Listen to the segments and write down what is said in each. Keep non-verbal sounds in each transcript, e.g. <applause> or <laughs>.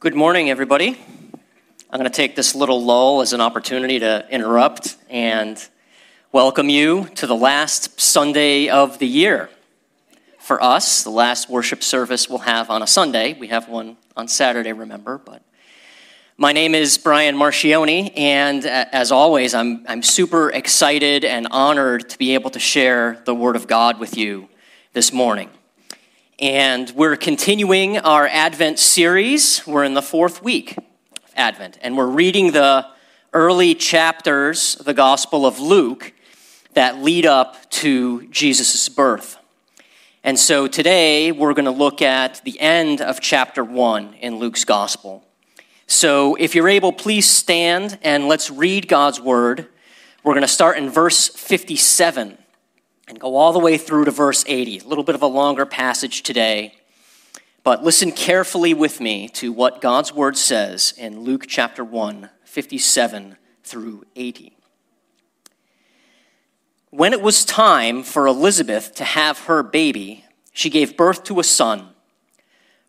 Good morning, everybody. I'm going to take this little lull as an opportunity to interrupt and welcome you to the last Sunday of the year. For us, the last worship service we'll have on a Sunday. We have one on Saturday, remember, but my name is Brian Marchioni, and as always, I'm, I'm super excited and honored to be able to share the Word of God with you this morning. And we're continuing our Advent series. We're in the fourth week of Advent, and we're reading the early chapters of the Gospel of Luke that lead up to Jesus' birth. And so today we're going to look at the end of chapter 1 in Luke's Gospel. So if you're able, please stand and let's read God's Word. We're going to start in verse 57 and go all the way through to verse 80. A little bit of a longer passage today, but listen carefully with me to what God's word says in Luke chapter 1, 57 through 80. When it was time for Elizabeth to have her baby, she gave birth to a son.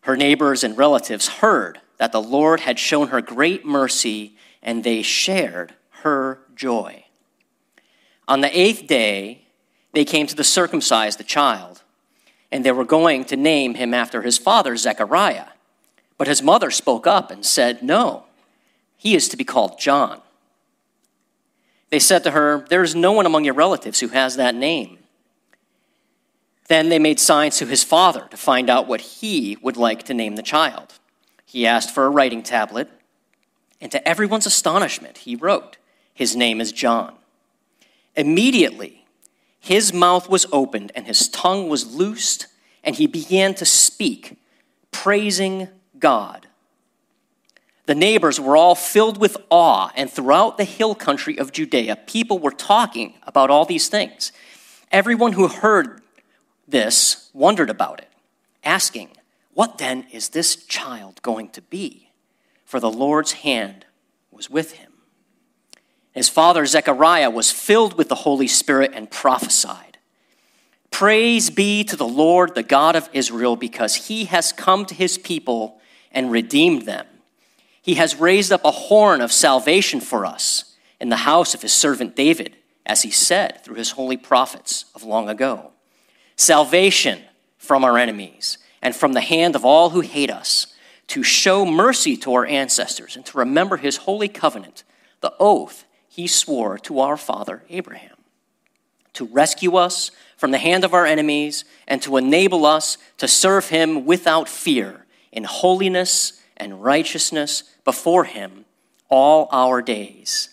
Her neighbors and relatives heard that the Lord had shown her great mercy, and they shared her joy. On the eighth day, they came to the circumcise the child, and they were going to name him after his father, Zechariah. But his mother spoke up and said, No, he is to be called John. They said to her, There is no one among your relatives who has that name. Then they made signs to his father to find out what he would like to name the child. He asked for a writing tablet, and to everyone's astonishment, he wrote, His name is John. Immediately, his mouth was opened and his tongue was loosed, and he began to speak, praising God. The neighbors were all filled with awe, and throughout the hill country of Judea, people were talking about all these things. Everyone who heard this wondered about it, asking, What then is this child going to be? For the Lord's hand was with him. His father Zechariah was filled with the Holy Spirit and prophesied. Praise be to the Lord, the God of Israel, because he has come to his people and redeemed them. He has raised up a horn of salvation for us in the house of his servant David, as he said through his holy prophets of long ago. Salvation from our enemies and from the hand of all who hate us, to show mercy to our ancestors and to remember his holy covenant, the oath he swore to our father Abraham to rescue us from the hand of our enemies and to enable us to serve him without fear in holiness and righteousness before him all our days.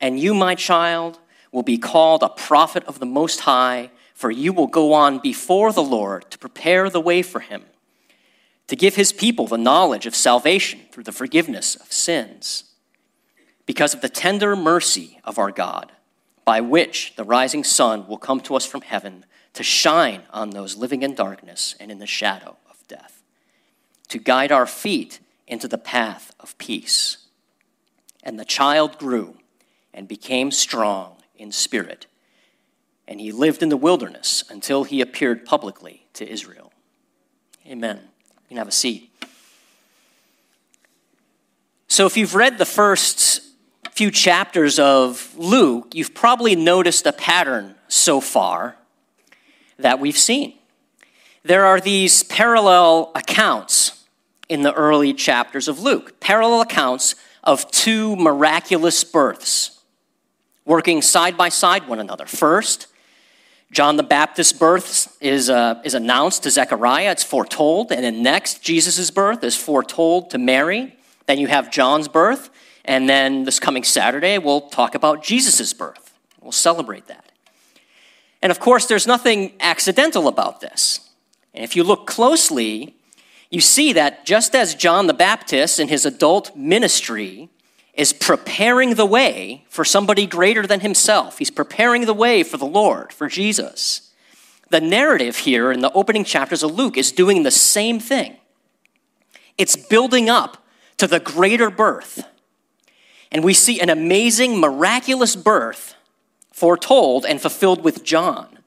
And you, my child, will be called a prophet of the Most High, for you will go on before the Lord to prepare the way for him, to give his people the knowledge of salvation through the forgiveness of sins because of the tender mercy of our God, by which the rising sun will come to us from heaven to shine on those living in darkness and in the shadow of death, to guide our feet into the path of peace. And the child grew and became strong in spirit, and he lived in the wilderness until he appeared publicly to Israel. Amen. You can have a seat. So, if you've read the first few chapters of Luke, you've probably noticed a pattern so far that we've seen. There are these parallel accounts in the early chapters of Luke, parallel accounts of two miraculous births working side by side one another. First, John the Baptist's birth is, uh, is announced to Zechariah, it's foretold, and then next, Jesus' birth is foretold to Mary. Then you have John's birth, and then this coming Saturday, we'll talk about Jesus' birth. We'll celebrate that. And of course, there's nothing accidental about this. And if you look closely, you see that just as John the Baptist in his adult ministry is preparing the way for somebody greater than himself, he's preparing the way for the Lord, for Jesus. The narrative here in the opening chapters of Luke is doing the same thing. It's building up to the greater birth and we see an amazing, miraculous birth foretold and fulfilled with John,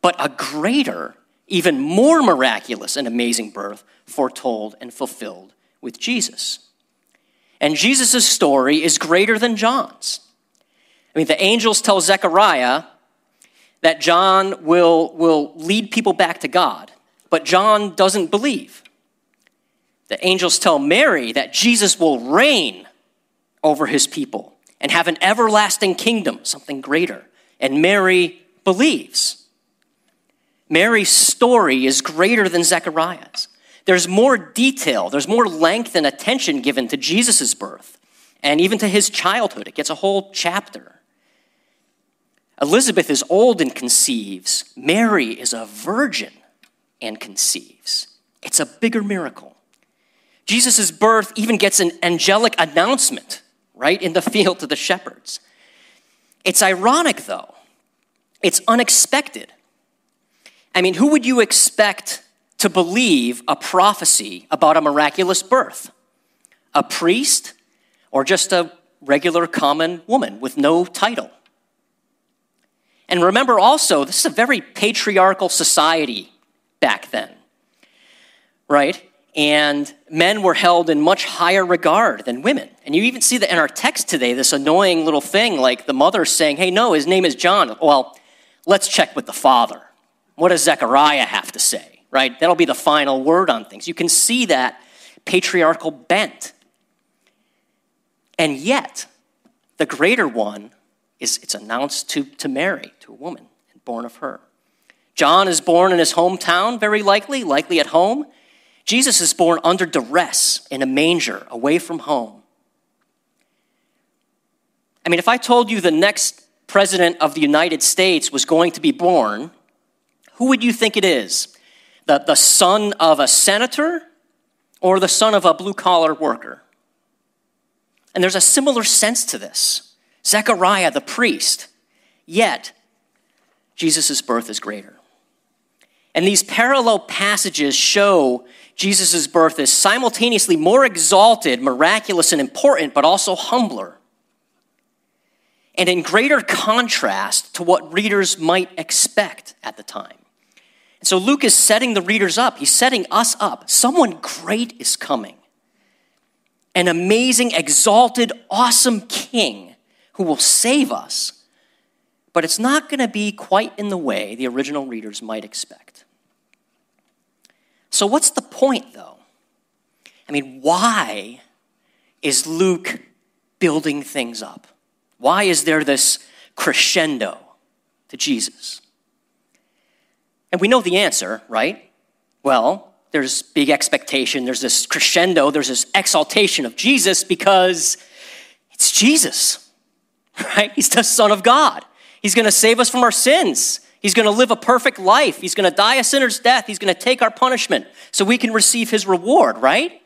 but a greater, even more miraculous and amazing birth foretold and fulfilled with Jesus. And Jesus' story is greater than John's. I mean, the angels tell Zechariah that John will, will lead people back to God, but John doesn't believe. The angels tell Mary that Jesus will reign over his people and have an everlasting kingdom, something greater. And Mary believes. Mary's story is greater than Zechariah's. There's more detail, there's more length and attention given to Jesus' birth and even to his childhood. It gets a whole chapter. Elizabeth is old and conceives, Mary is a virgin and conceives. It's a bigger miracle. Jesus' birth even gets an angelic announcement, right, in the field to the shepherds. It's ironic, though. It's unexpected. I mean, who would you expect to believe a prophecy about a miraculous birth? A priest or just a regular common woman with no title? And remember also, this is a very patriarchal society back then, right? And men were held in much higher regard than women. And you even see that in our text today, this annoying little thing like the mother saying, hey, no, his name is John. Well, let's check with the father. What does Zechariah have to say? right? That'll be the final word on things. You can see that patriarchal bent. And yet, the greater one is it's announced to, to Mary, to a woman, and born of her. John is born in his hometown, very likely, likely at home. Jesus is born under duress in a manger, away from home. I mean, if I told you the next president of the United States was going to be born, who would you think it is? the, the son of a senator or the son of a blue collar worker. And there's a similar sense to this. Zechariah, the priest, yet Jesus' birth is greater. And these parallel passages show Jesus' birth is simultaneously more exalted, miraculous, and important, but also humbler. And in greater contrast to what readers might expect at the time. So Luke is setting the readers up. He's setting us up. Someone great is coming. An amazing, exalted, awesome king who will save us. But it's not going to be quite in the way the original readers might expect. So, what's the point, though? I mean, why is Luke building things up? Why is there this crescendo to Jesus? And we know the answer, right? Well, there's big expectation, there's this crescendo, there's this exaltation of Jesus because it's Jesus, <laughs> right? He's the Son of God. He's going to save us from our sins. He's going to live a perfect life. He's going to die a sinner's death. He's going to take our punishment so we can receive his reward, right?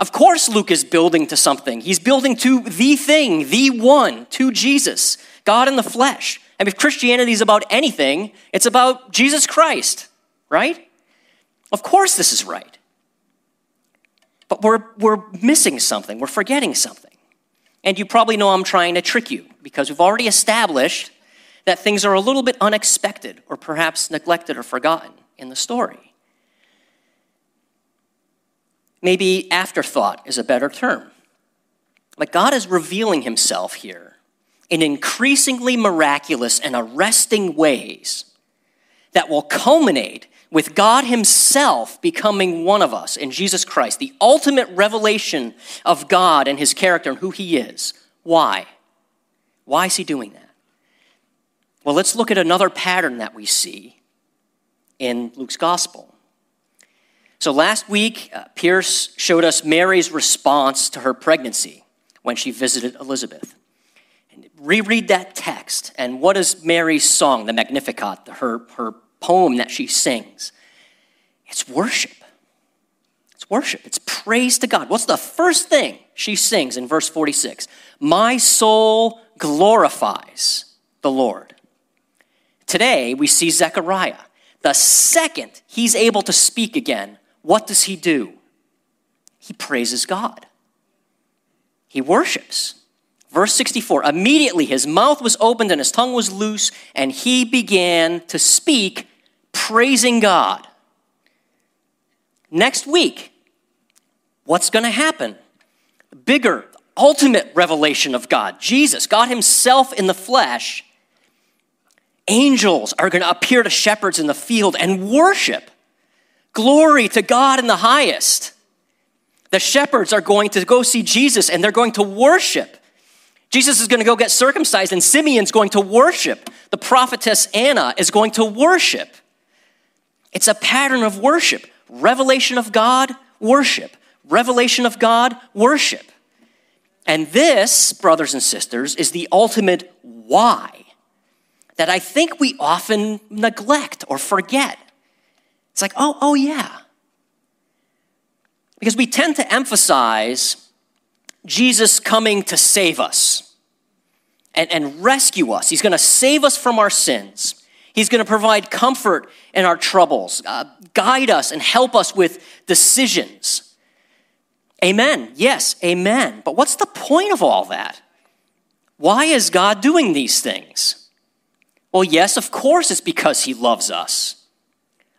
Of course, Luke is building to something. He's building to the thing, the one, to Jesus, God in the flesh. And if Christianity is about anything, it's about Jesus Christ, right? Of course, this is right. But we're, we're missing something, we're forgetting something. And you probably know I'm trying to trick you because we've already established that things are a little bit unexpected or perhaps neglected or forgotten in the story. Maybe afterthought is a better term. But God is revealing himself here in increasingly miraculous and arresting ways that will culminate with God Himself becoming one of us in Jesus Christ, the ultimate revelation of God and His character and who He is. Why? Why is He doing that? Well, let's look at another pattern that we see in Luke's Gospel. So last week, uh, Pierce showed us Mary's response to her pregnancy when she visited Elizabeth reread that text, and what is Mary's song, the Magnificat, her, her poem that she sings? It's worship. It's worship. It's praise to God. What's the first thing she sings in verse 46? My soul glorifies the Lord. Today, we see Zechariah. The second he's able to speak again, what does he do? He praises God. He worships. Verse 64 Immediately his mouth was opened and his tongue was loose, and he began to speak, praising God. Next week, what's going to happen? Bigger, ultimate revelation of God, Jesus, God Himself in the flesh. Angels are going to appear to shepherds in the field and worship. Glory to God in the highest. The shepherds are going to go see Jesus and they're going to worship. Jesus is going to go get circumcised and Simeon's going to worship. The prophetess Anna is going to worship. It's a pattern of worship. Revelation of God, worship. Revelation of God, worship. And this, brothers and sisters, is the ultimate why that I think we often neglect or forget. It's like, oh, oh yeah. Because we tend to emphasize Jesus coming to save us and, and rescue us. He's going to save us from our sins. He's going to provide comfort in our troubles, uh, guide us, and help us with decisions. Amen. Yes, amen. But what's the point of all that? Why is God doing these things? Well, yes, of course it's because He loves us.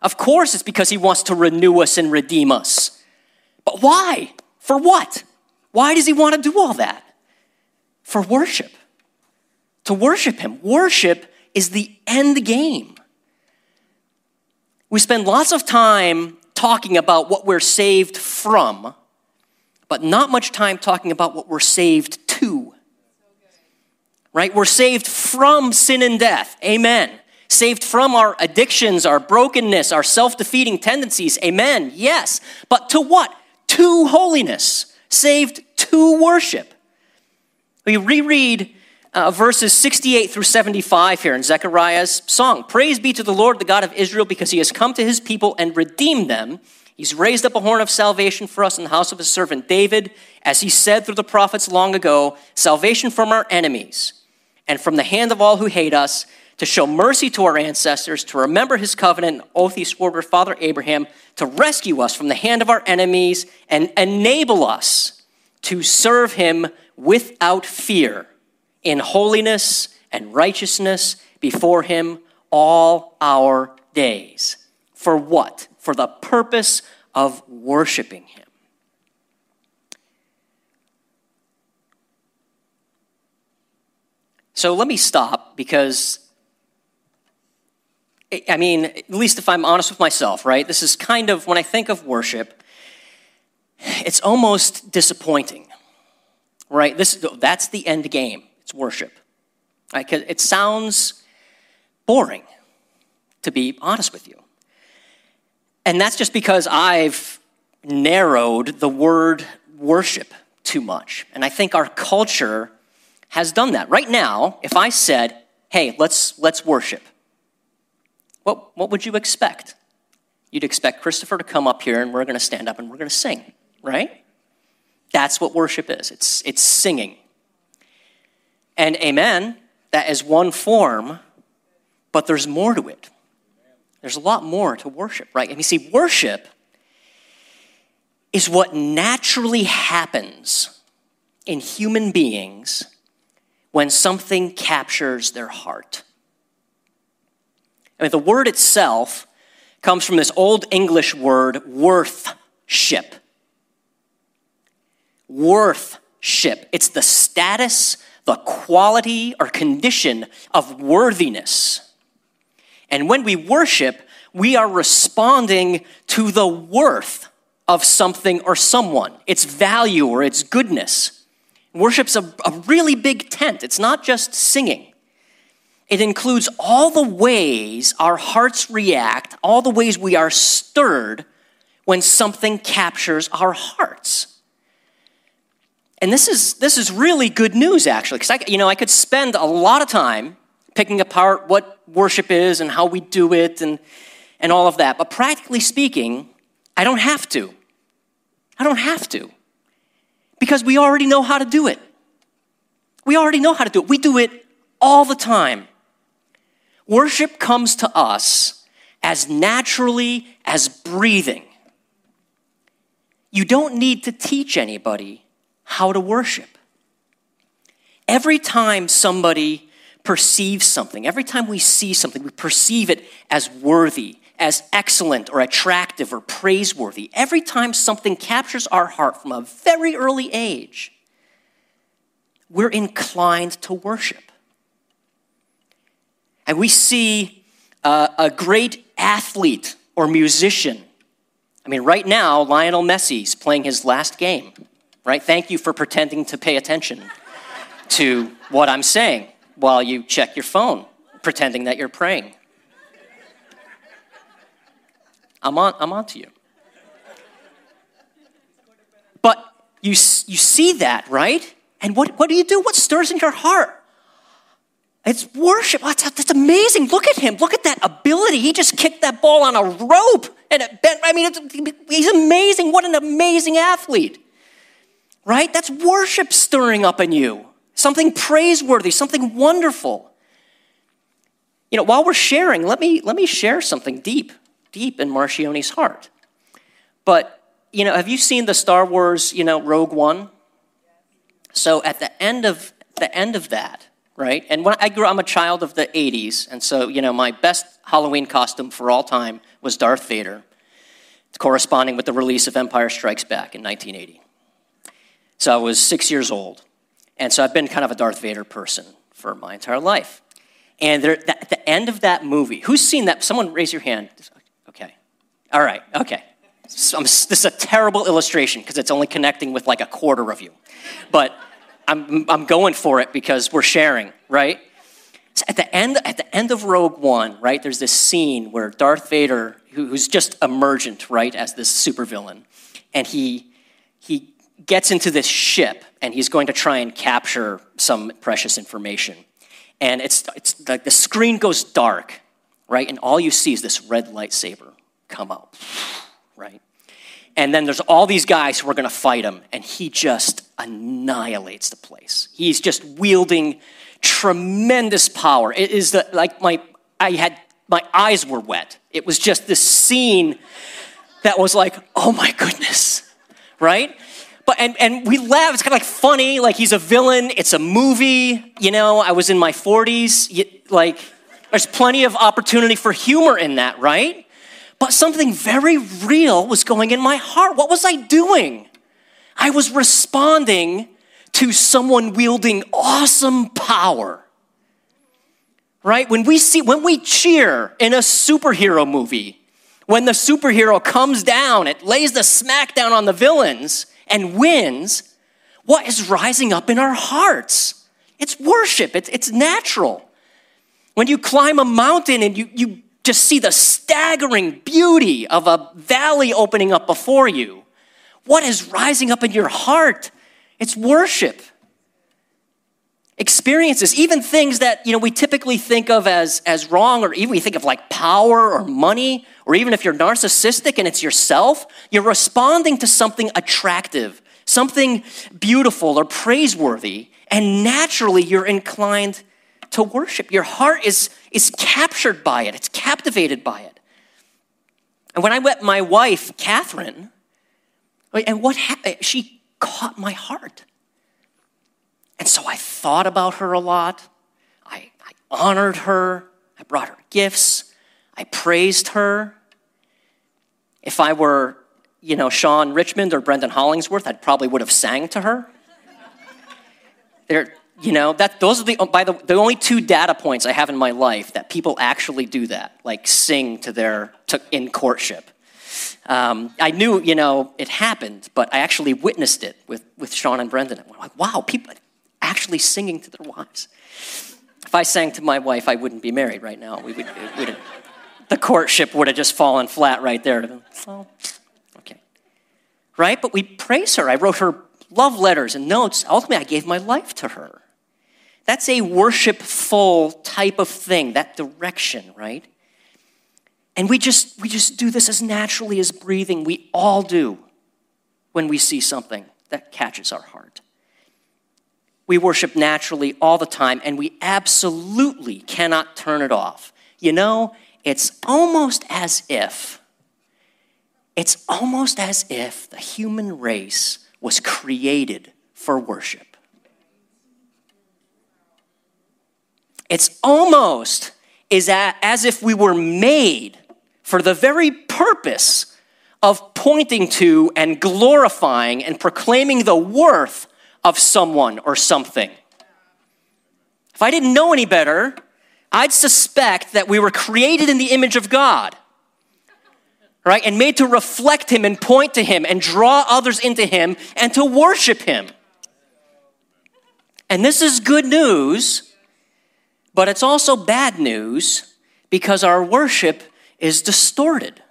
Of course it's because He wants to renew us and redeem us. But why? For what? Why does He want to do all that? For worship. To worship Him. Worship is the end game. We spend lots of time talking about what we're saved from, but not much time talking about what we're saved. Right? We're saved from sin and death. Amen. Saved from our addictions, our brokenness, our self defeating tendencies. Amen. Yes. But to what? To holiness. Saved to worship. We reread uh, verses 68 through 75 here in Zechariah's song. Praise be to the Lord, the God of Israel, because he has come to his people and redeemed them. He's raised up a horn of salvation for us in the house of his servant David, as he said through the prophets long ago salvation from our enemies and from the hand of all who hate us, to show mercy to our ancestors, to remember his covenant and oath he swore to father Abraham, to rescue us from the hand of our enemies and enable us to serve him without fear in holiness and righteousness before him all our days. For what? For the purpose of worshiping him. So let me stop because, I mean, at least if I'm honest with myself, right? This is kind of, when I think of worship, it's almost disappointing, right? This, that's the end game. It's worship. Right? It sounds boring, to be honest with you. And that's just because I've narrowed the word worship too much. And I think our culture has done that. Right now, if I said, hey, let's, let's worship, what, what would you expect? You'd expect Christopher to come up here and we're going to stand up and we're going to sing, right? That's what worship is it's, it's singing. And amen, that is one form, but there's more to it. There's a lot more to worship, right? And you see, worship is what naturally happens in human beings when something captures their heart. I mean, the word itself comes from this old English word, worthship. Worthship. It's the status the quality or condition of worthiness. And when we worship, we are responding to the worth of something or someone, its value or its goodness. Worship's a, a really big tent. It's not just singing. It includes all the ways our hearts react, all the ways we are stirred when something captures our hearts. And this is, this is really good news, actually, because you know, I could spend a lot of time picking apart what worship is and how we do it and, and all of that. But practically speaking, I don't have to. I don't have to. Because we already know how to do it. We already know how to do it. We do it all the time. Worship comes to us as naturally as breathing. You don't need to teach anybody how to worship. Every time somebody perceives something, every time we see something, we perceive it as worthy, as excellent or attractive or praiseworthy. Every time something captures our heart from a very early age, we're inclined to worship. And we see uh, a great athlete or musician. I mean, right now, Lionel Messi's playing his last game, right? Thank you for pretending to pay attention to what I'm saying while you check your phone, pretending that you're praying. I'm on, I'm on to you. But you, you see that, right? And what, what do you do? What stirs in your heart? It's worship. That's, that's amazing. Look at him. Look at that ability. He just kicked that ball on a rope and it bent. I mean, he's amazing. What an amazing athlete. Right? That's worship stirring up in you. Something praiseworthy, something wonderful. You know, while we're sharing, let me, let me share something deep deep in Marchione's heart. But, you know, have you seen the Star Wars, you know, Rogue One? So at the end of the end of that, right? And when I grew I'm a child of the 80s, and so, you know, my best Halloween costume for all time was Darth Vader, corresponding with the release of Empire Strikes Back in 1980. So I was 6 years old. And so I've been kind of a Darth Vader person for my entire life. And there, at the end of that movie, who's seen that? Someone raise your hand. All right, okay. So um, this is a terrible illustration because it's only connecting with like a quarter of you. But I'm, I'm going for it because we're sharing, right? So at the end, at the end of Rogue One, right, there's this scene where Darth Vader, who's just emergent, right, as this supervillain, and he he gets into this ship and he's going to try and capture some precious information. And it's it's like the screen goes dark, right, and all you see is this red lightsaber come out, right? And then there's all these guys who are going to fight him, and he just annihilates the place. He's just wielding tremendous power. It is the, like my, I had, my eyes were wet. It was just this scene that was like, oh my goodness, right? But, and, and we laugh, it's kind of like funny, like he's a villain, it's a movie, you know, I was in my 40s, like, there's plenty of opportunity for humor in that, right? But something very real was going in my heart. What was I doing? I was responding to someone wielding awesome power. Right? When we see, when we cheer in a superhero movie, when the superhero comes down, it lays the smackdown on the villains and wins, what is rising up in our hearts? It's worship, it's, it's natural. When you climb a mountain and you, you just see the staggering beauty of a valley opening up before you. What is rising up in your heart? It's worship. Experiences, even things that you know we typically think of as, as wrong, or even we think of like power or money, or even if you're narcissistic and it's yourself, you're responding to something attractive, something beautiful or praiseworthy, and naturally you're inclined to worship. Your heart is, is captured by it, it's captivated by it. And when I met my wife, Catherine, and what happened? Eh, she caught my heart. And so I thought about her a lot. I, I honored her. I brought her gifts. I praised her. If I were, you know, Sean Richmond or Brendan Hollingsworth, I probably would have sang to her. There, you know, that those are the by the the only two data points I have in my life that people actually do that, like sing to their to, in courtship. Um, I knew, you know, it happened, but I actually witnessed it with with Sean and Brendan. I'm like, wow, people actually singing to their wives. If I sang to my wife, I wouldn't be married right now. We would, would the courtship would have just fallen flat right there. Okay, right? But we praise her. I wrote her love letters and notes. Ultimately, I gave my life to her. That's a worshipful type of thing, that direction, right? And we just we just do this as naturally as breathing. We all do when we see something that catches our heart. We worship naturally all the time and we absolutely cannot turn it off. You know, it's almost as if it's almost as if the human race was created for worship. It's almost is as if we were made for the very purpose of pointing to and glorifying and proclaiming the worth of someone or something. If I didn't know any better, I'd suspect that we were created in the image of God, right? And made to reflect Him and point to Him and draw others into Him and to worship Him. And this is good news, but it's also bad news because our worship is distorted.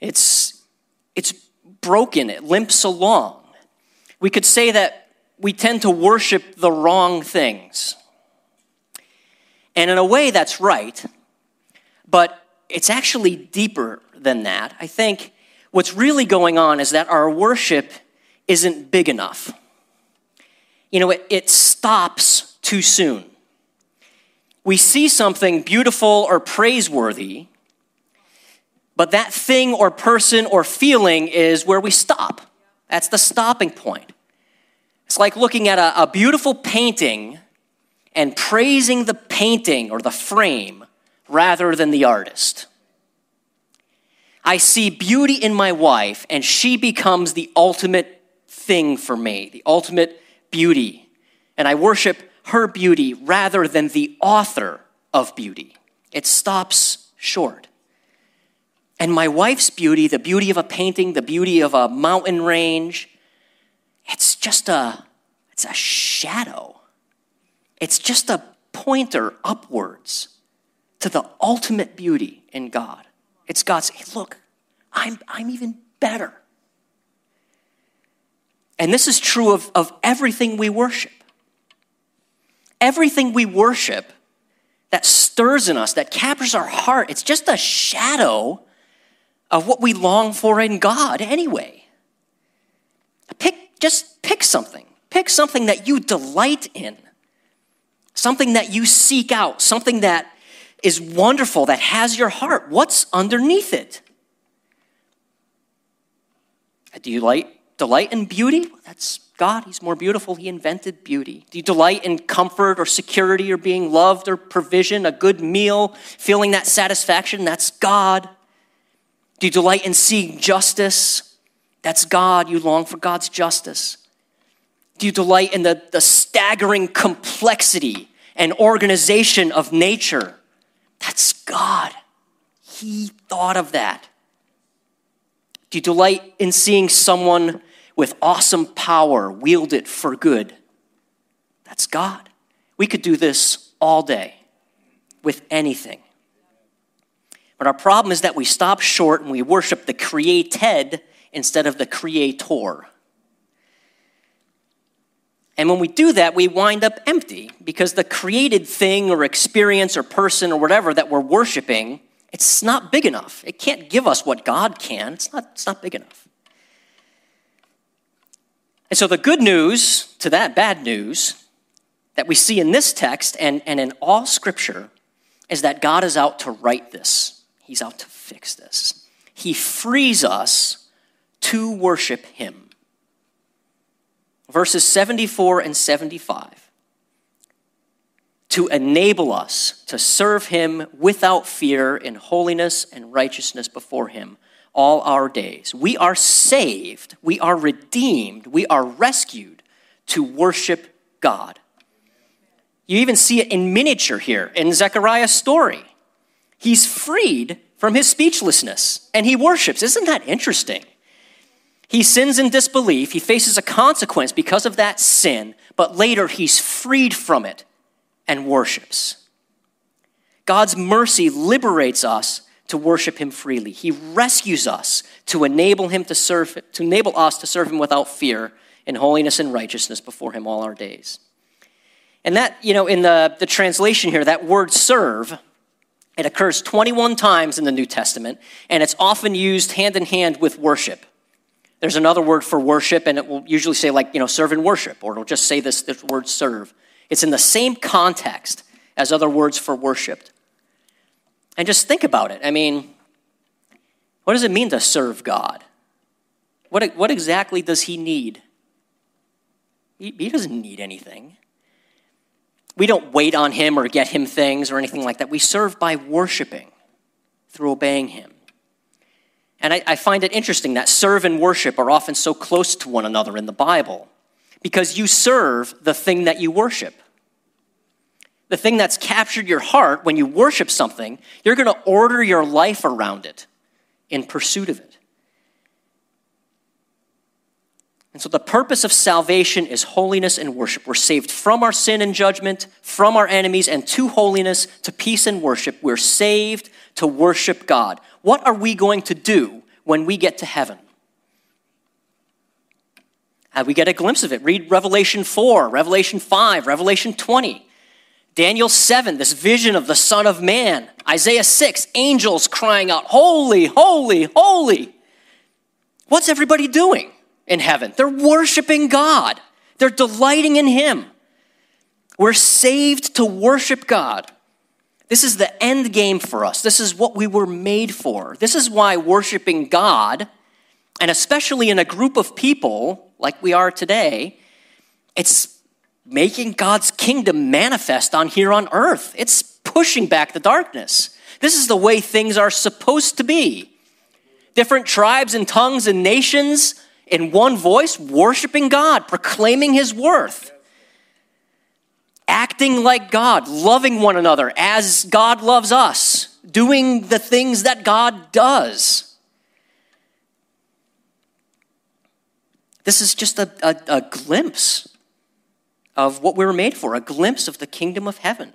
It's, it's broken, it limps along. We could say that we tend to worship the wrong things. And in a way, that's right, but it's actually deeper than that. I think what's really going on is that our worship isn't big enough. You know, it, it stops too soon. We see something beautiful or praiseworthy, but that thing or person or feeling is where we stop. That's the stopping point. It's like looking at a, a beautiful painting and praising the painting or the frame rather than the artist. I see beauty in my wife, and she becomes the ultimate thing for me, the ultimate beauty. And I worship her beauty rather than the author of beauty. It stops short. And my wife's beauty, the beauty of a painting, the beauty of a mountain range, it's just a it's a shadow. It's just a pointer upwards to the ultimate beauty in God. It's God's, hey, look, I'm, I'm even better. And this is true of, of everything we worship. Everything we worship that stirs in us, that captures our heart, it's just a shadow of what we long for in God anyway. Pick, just pick something. Pick something that you delight in, something that you seek out, something that is wonderful, that has your heart. What's underneath it? Do you delight, delight in beauty? That's God. He's more beautiful. He invented beauty. Do you delight in comfort or security or being loved or provision, a good meal, feeling that satisfaction? That's God. Do you delight in seeing justice? That's God. You long for God's justice. Do you delight in the, the staggering complexity and organization of nature? That's God. He thought of that. Do you delight in seeing someone with awesome power wield it for good? That's God. We could do this all day with anything. But our problem is that we stop short and we worship the created instead of the creator. And when we do that, we wind up empty because the created thing or experience or person or whatever that we're worshiping, it's not big enough. It can't give us what God can. It's not, it's not big enough. And so the good news to that bad news that we see in this text and, and in all scripture is that God is out to right this. He's out to fix this. He frees us to worship Him verses 74 and 75 to enable us to serve him without fear in holiness and righteousness before him all our days. We are saved, we are redeemed, we are rescued to worship God. You even see it in miniature here in Zechariah's story. He's freed from his speechlessness and he worships. Isn't that interesting? He sins in disbelief. He faces a consequence because of that sin, but later he's freed from it and worships. God's mercy liberates us to worship him freely. He rescues us to enable him to serve to enable us to serve him without fear in holiness and righteousness before him all our days. And that, you know, in the, the translation here, that word serve, it occurs 21 times in the New Testament, and it's often used hand in hand with worship. There's another word for worship, and it will usually say, like, you know, serve and worship, or it'll just say this, this word serve. It's in the same context as other words for worshiped. And just think about it. I mean, what does it mean to serve God? What, what exactly does he need? He, he doesn't need anything. We don't wait on him or get him things or anything like that. We serve by worshiping. through obeying Him. And I, I, find it interesting that serve and worship are often so close to one another in the Bible because you serve the thing that you worship. The thing that's captured your heart when you worship something, you're going to order your life around it in pursuit of it. And so the purpose of salvation is holiness and worship. We're saved from our sin and judgment, from our enemies, and to holiness, to peace and worship. We're saved to worship God. What are we going to do when we get to heaven? How we get a glimpse of it? Read Revelation 4, Revelation 5, Revelation 20. Daniel 7, this vision of the Son of Man. Isaiah 6, angels crying out, Holy, holy, holy. What's everybody doing? in heaven. They're worshiping God, they're delighting in Him. We're saved to worship God. This is the end game for us. This is what we were made for. This is why worshiping God, and especially in a group of people like we are today, it's making God's kingdom manifest on here on earth. It's pushing back the darkness. This is the way things are supposed to be. Different tribes and tongues and nations in one voice, worshiping God, proclaiming his worth, acting like God, loving one another as God loves us, doing the things that God does. This is just a, a, a glimpse of what we were made for, a glimpse of the kingdom of heaven.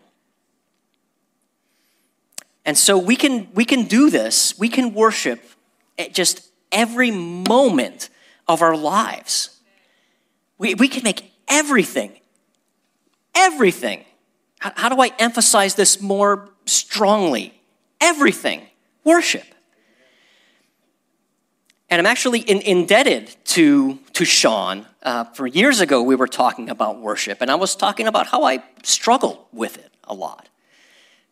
And so we can, we can do this, we can worship at just every moment of our lives. We, we can make everything, everything. How, how do I emphasize this more strongly? Everything, worship. And I'm actually in, indebted to, to Sean. Uh, for years ago, we were talking about worship, and I was talking about how I struggle with it a lot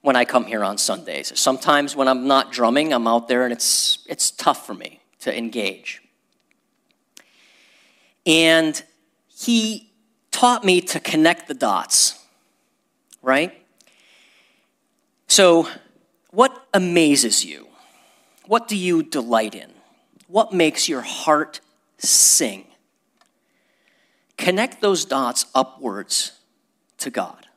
when I come here on Sundays. Sometimes when I'm not drumming, I'm out there and it's, it's tough for me to engage. And he taught me to connect the dots, right? So, what amazes you? What do you delight in? What makes your heart sing? Connect those dots upwards to God.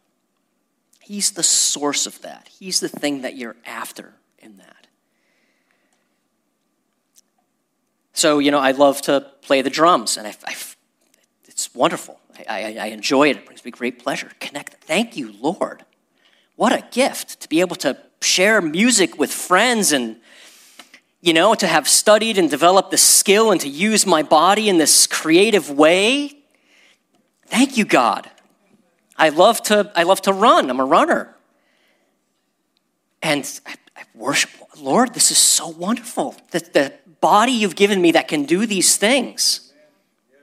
He's the source of that, He's the thing that you're after in that. So, you know, I love to play the drums, and I, I, it's wonderful. I, I, enjoy it. It brings me great pleasure. Connect. Thank you, Lord. What a gift to be able to share music with friends and, you know, to have studied and developed the skill and to use my body in this creative way. Thank you, God. I love to, I love to run. I'm a runner. And I, I worship, Lord, this is so wonderful. The, the body you've given me that can do these things.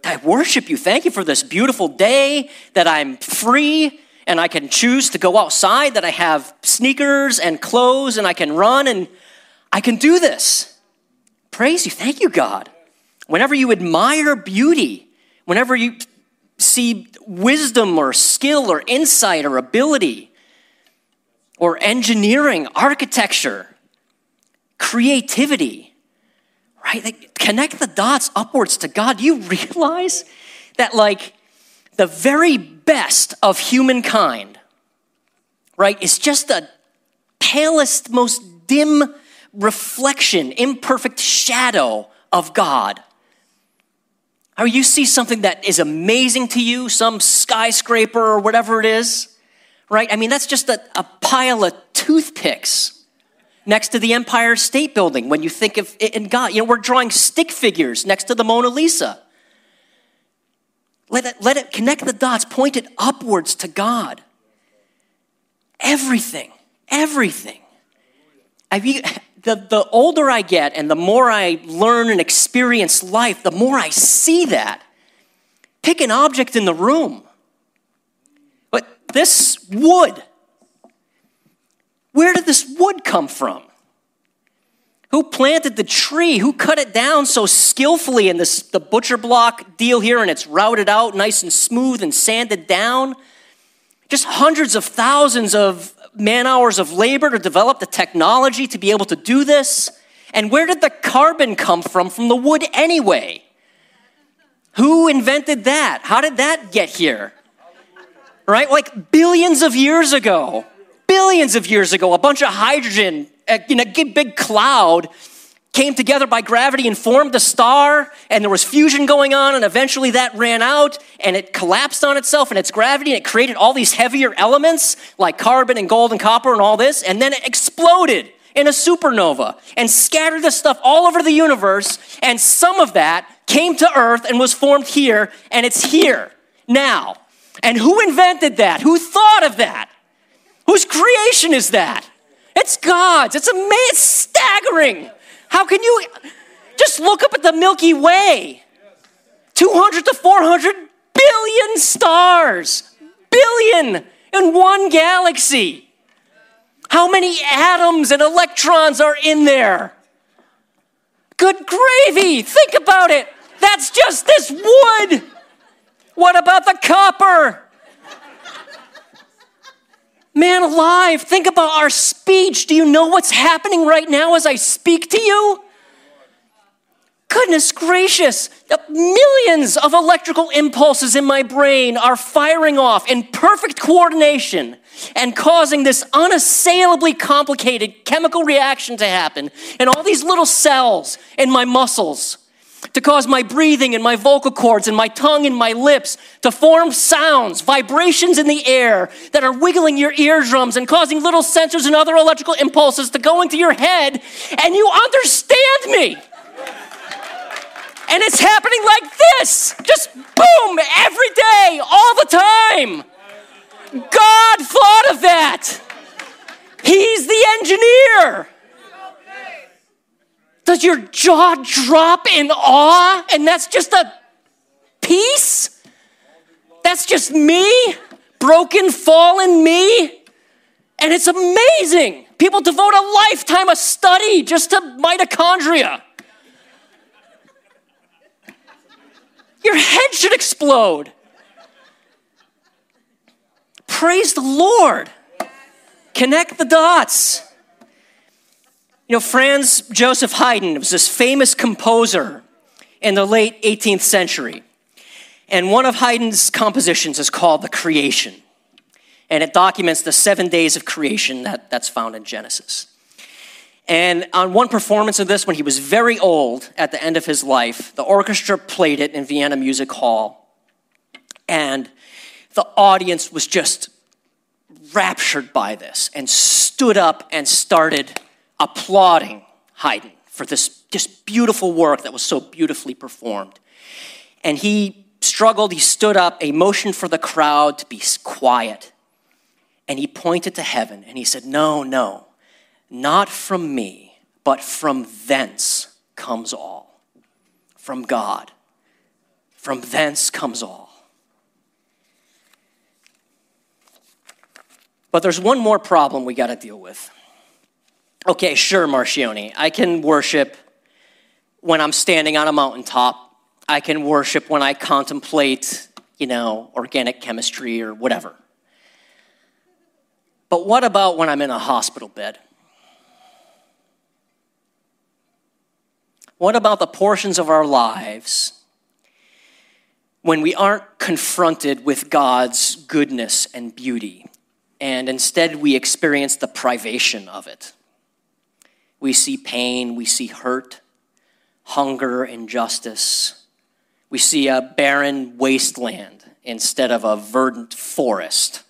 I worship you. Thank you for this beautiful day that I'm free and I can choose to go outside, that I have sneakers and clothes and I can run and I can do this. Praise you. Thank you, God. Whenever you admire beauty, whenever you see wisdom or skill or insight or ability or engineering, architecture, creativity, right? Like, connect the dots upwards to God. You realize that, like, the very best of humankind, right, is just the palest, most dim reflection, imperfect shadow of God? Or you see something that is amazing to you, some skyscraper or whatever it is, right? I mean, that's just a, a pile of toothpicks next to the Empire State Building when you think of it in God. You know, we're drawing stick figures next to the Mona Lisa. Let it, let it connect the dots, point it upwards to God. Everything, everything. I mean, the, the older I get and the more I learn and experience life, the more I see that. Pick an object in the room. But this wood, where did this wood come from? Who planted the tree? Who cut it down so skillfully in this the butcher block deal here and it's routed out nice and smooth and sanded down? Just hundreds of thousands of man hours of labor to develop the technology to be able to do this. And where did the carbon come from from the wood anyway? Who invented that? How did that get here? Right? Like billions of years ago. Billions of years ago, a bunch of hydrogen uh, in a big cloud came together by gravity and formed a star, and there was fusion going on, and eventually that ran out and it collapsed on itself and its gravity, and it created all these heavier elements like carbon and gold and copper and all this, and then it exploded in a supernova and scattered this stuff all over the universe, and some of that came to Earth and was formed here, and it's here now. And who invented that? Who thought of that? Whose creation is that? It's God's. It's amazing. It's staggering. How can you just look up at the Milky Way? 200 to 400 billion stars. Billion in one galaxy. How many atoms and electrons are in there? Good gravy. Think about it. That's just this wood. What about the copper? Man alive, think about our speech. Do you know what's happening right now as I speak to you? Goodness gracious, millions of electrical impulses in my brain are firing off in perfect coordination and causing this unassailably complicated chemical reaction to happen in all these little cells in my muscles to cause my breathing and my vocal cords and my tongue and my lips to form sounds, vibrations in the air that are wiggling your eardrums and causing little sensors and other electrical impulses to go into your head, and you understand me. And it's happening like this just boom, every day, all the time. God thought of that. He's the engineer. Does your jaw drop in awe? And that's just a piece? That's just me, broken, fallen me. And it's amazing. People devote a lifetime of study just to mitochondria. Your head should explode. Praise the Lord. Connect the dots. You know, Franz Joseph Haydn was this famous composer in the late 18th century. And one of Haydn's compositions is called The Creation. And it documents the seven days of creation that, that's found in Genesis. And on one performance of this, when he was very old at the end of his life, the orchestra played it in Vienna Music Hall. And the audience was just raptured by this and stood up and started applauding Haydn for this just beautiful work that was so beautifully performed. And he struggled, he stood up, a motion for the crowd to be quiet. And he pointed to heaven and he said, No, no, not from me, but from thence comes all. From God. From thence comes all. But there's one more problem we got to deal with. Okay, sure, Marcioni. I can worship when I'm standing on a mountaintop. I can worship when I contemplate, you know, organic chemistry or whatever. But what about when I'm in a hospital bed? What about the portions of our lives when we aren't confronted with God's goodness and beauty, and instead we experience the privation of it? We see pain, we see hurt, hunger, injustice. We see a barren wasteland instead of a verdant forest.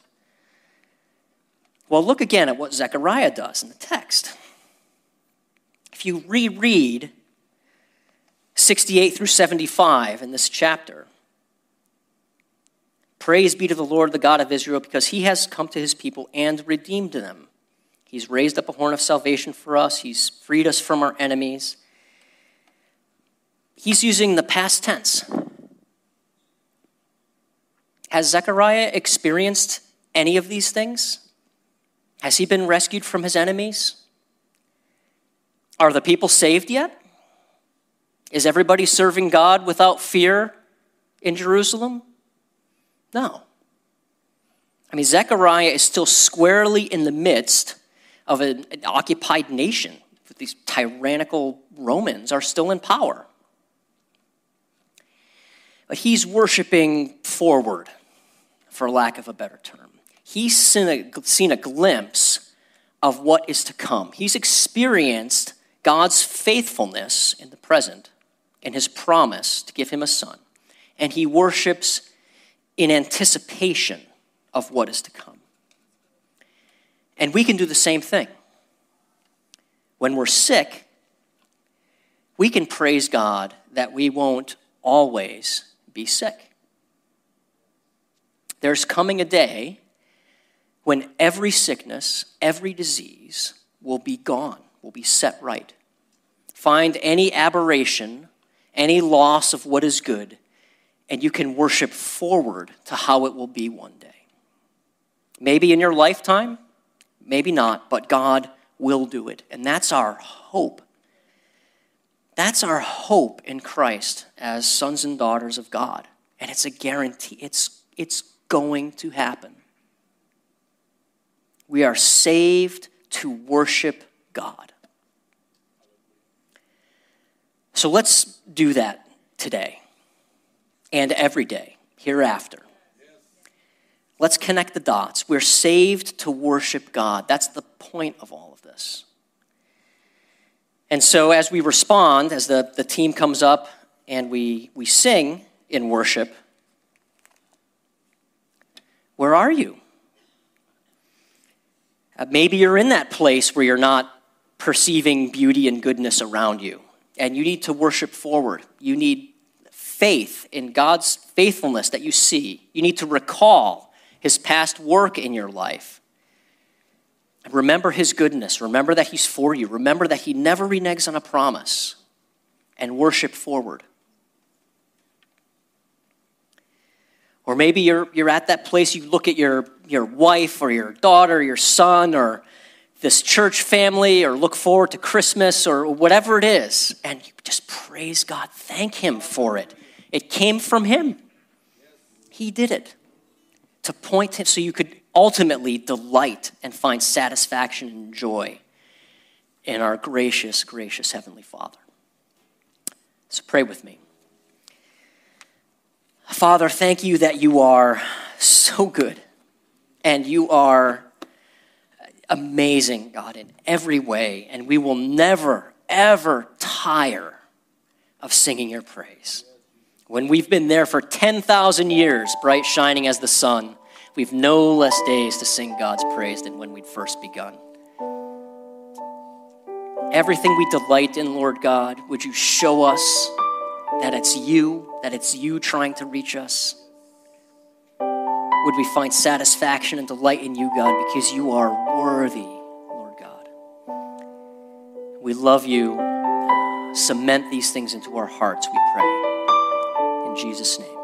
Well, look again at what Zechariah does in the text. If you reread 68 through 75 in this chapter, Praise be to the Lord, the God of Israel, because he has come to his people and redeemed them. He's raised up a horn of salvation for us, He's freed us from our enemies. He's using the past tense. Has Zechariah experienced any of these things? Has he been rescued from his enemies? Are the people saved yet? Is everybody serving God without fear in Jerusalem? No. I mean, Zechariah is still squarely in the midst of an, an occupied nation. These tyrannical Romans are still in power. But he's worshiping forward, for lack of a better term. He's seen a, seen a glimpse of what is to come. He's experienced God's faithfulness in the present and his promise to give him a son. And he worships in anticipation of what is to come. And we can do the same thing. When we're sick, we can praise God that we won't always be sick. There's coming a day when every sickness, every disease will be gone, will be set right. Find any aberration, any loss of what is good, and you can worship forward to how it will be one day. Maybe in your lifetime, maybe not, but God will do it. And that's our hope. That's our hope in Christ as sons and daughters of God. And it's a guarantee, it's, it's going to happen. We are saved to worship God. So let's do that today and every day hereafter. Let's connect the dots. We're saved to worship God. That's the point of all of this. And so, as we respond, as the, the team comes up and we, we sing in worship, where are you? Uh, maybe you're in that place where you're not perceiving beauty and goodness around you, and you need to worship forward. You need faith in God's faithfulness that you see. You need to recall his past work in your life. Remember his goodness. Remember that he's for you. Remember that he never reneges on a promise. And worship forward. Or maybe you're, you're at that place, you look at your, your wife or your daughter, your son, or this church family, or look forward to Christmas, or whatever it is, and you just praise God. Thank Him for it. It came from Him, He did it to point him so you could ultimately delight and find satisfaction and joy in our gracious, gracious Heavenly Father. So pray with me. Father, thank you that you are so good and you are amazing, God, in every way, and we will never, ever tire of singing your praise. When we've been there for 10,000 years, bright shining as the sun, we've no less days to sing God's praise than when we'd first begun. Everything we delight in, Lord God, would you show us that it's you, that it's you trying to reach us? Would we find satisfaction and delight in you, God, because you are worthy, Lord God? We love you. Cement these things into our hearts, we pray. In Jesus' name.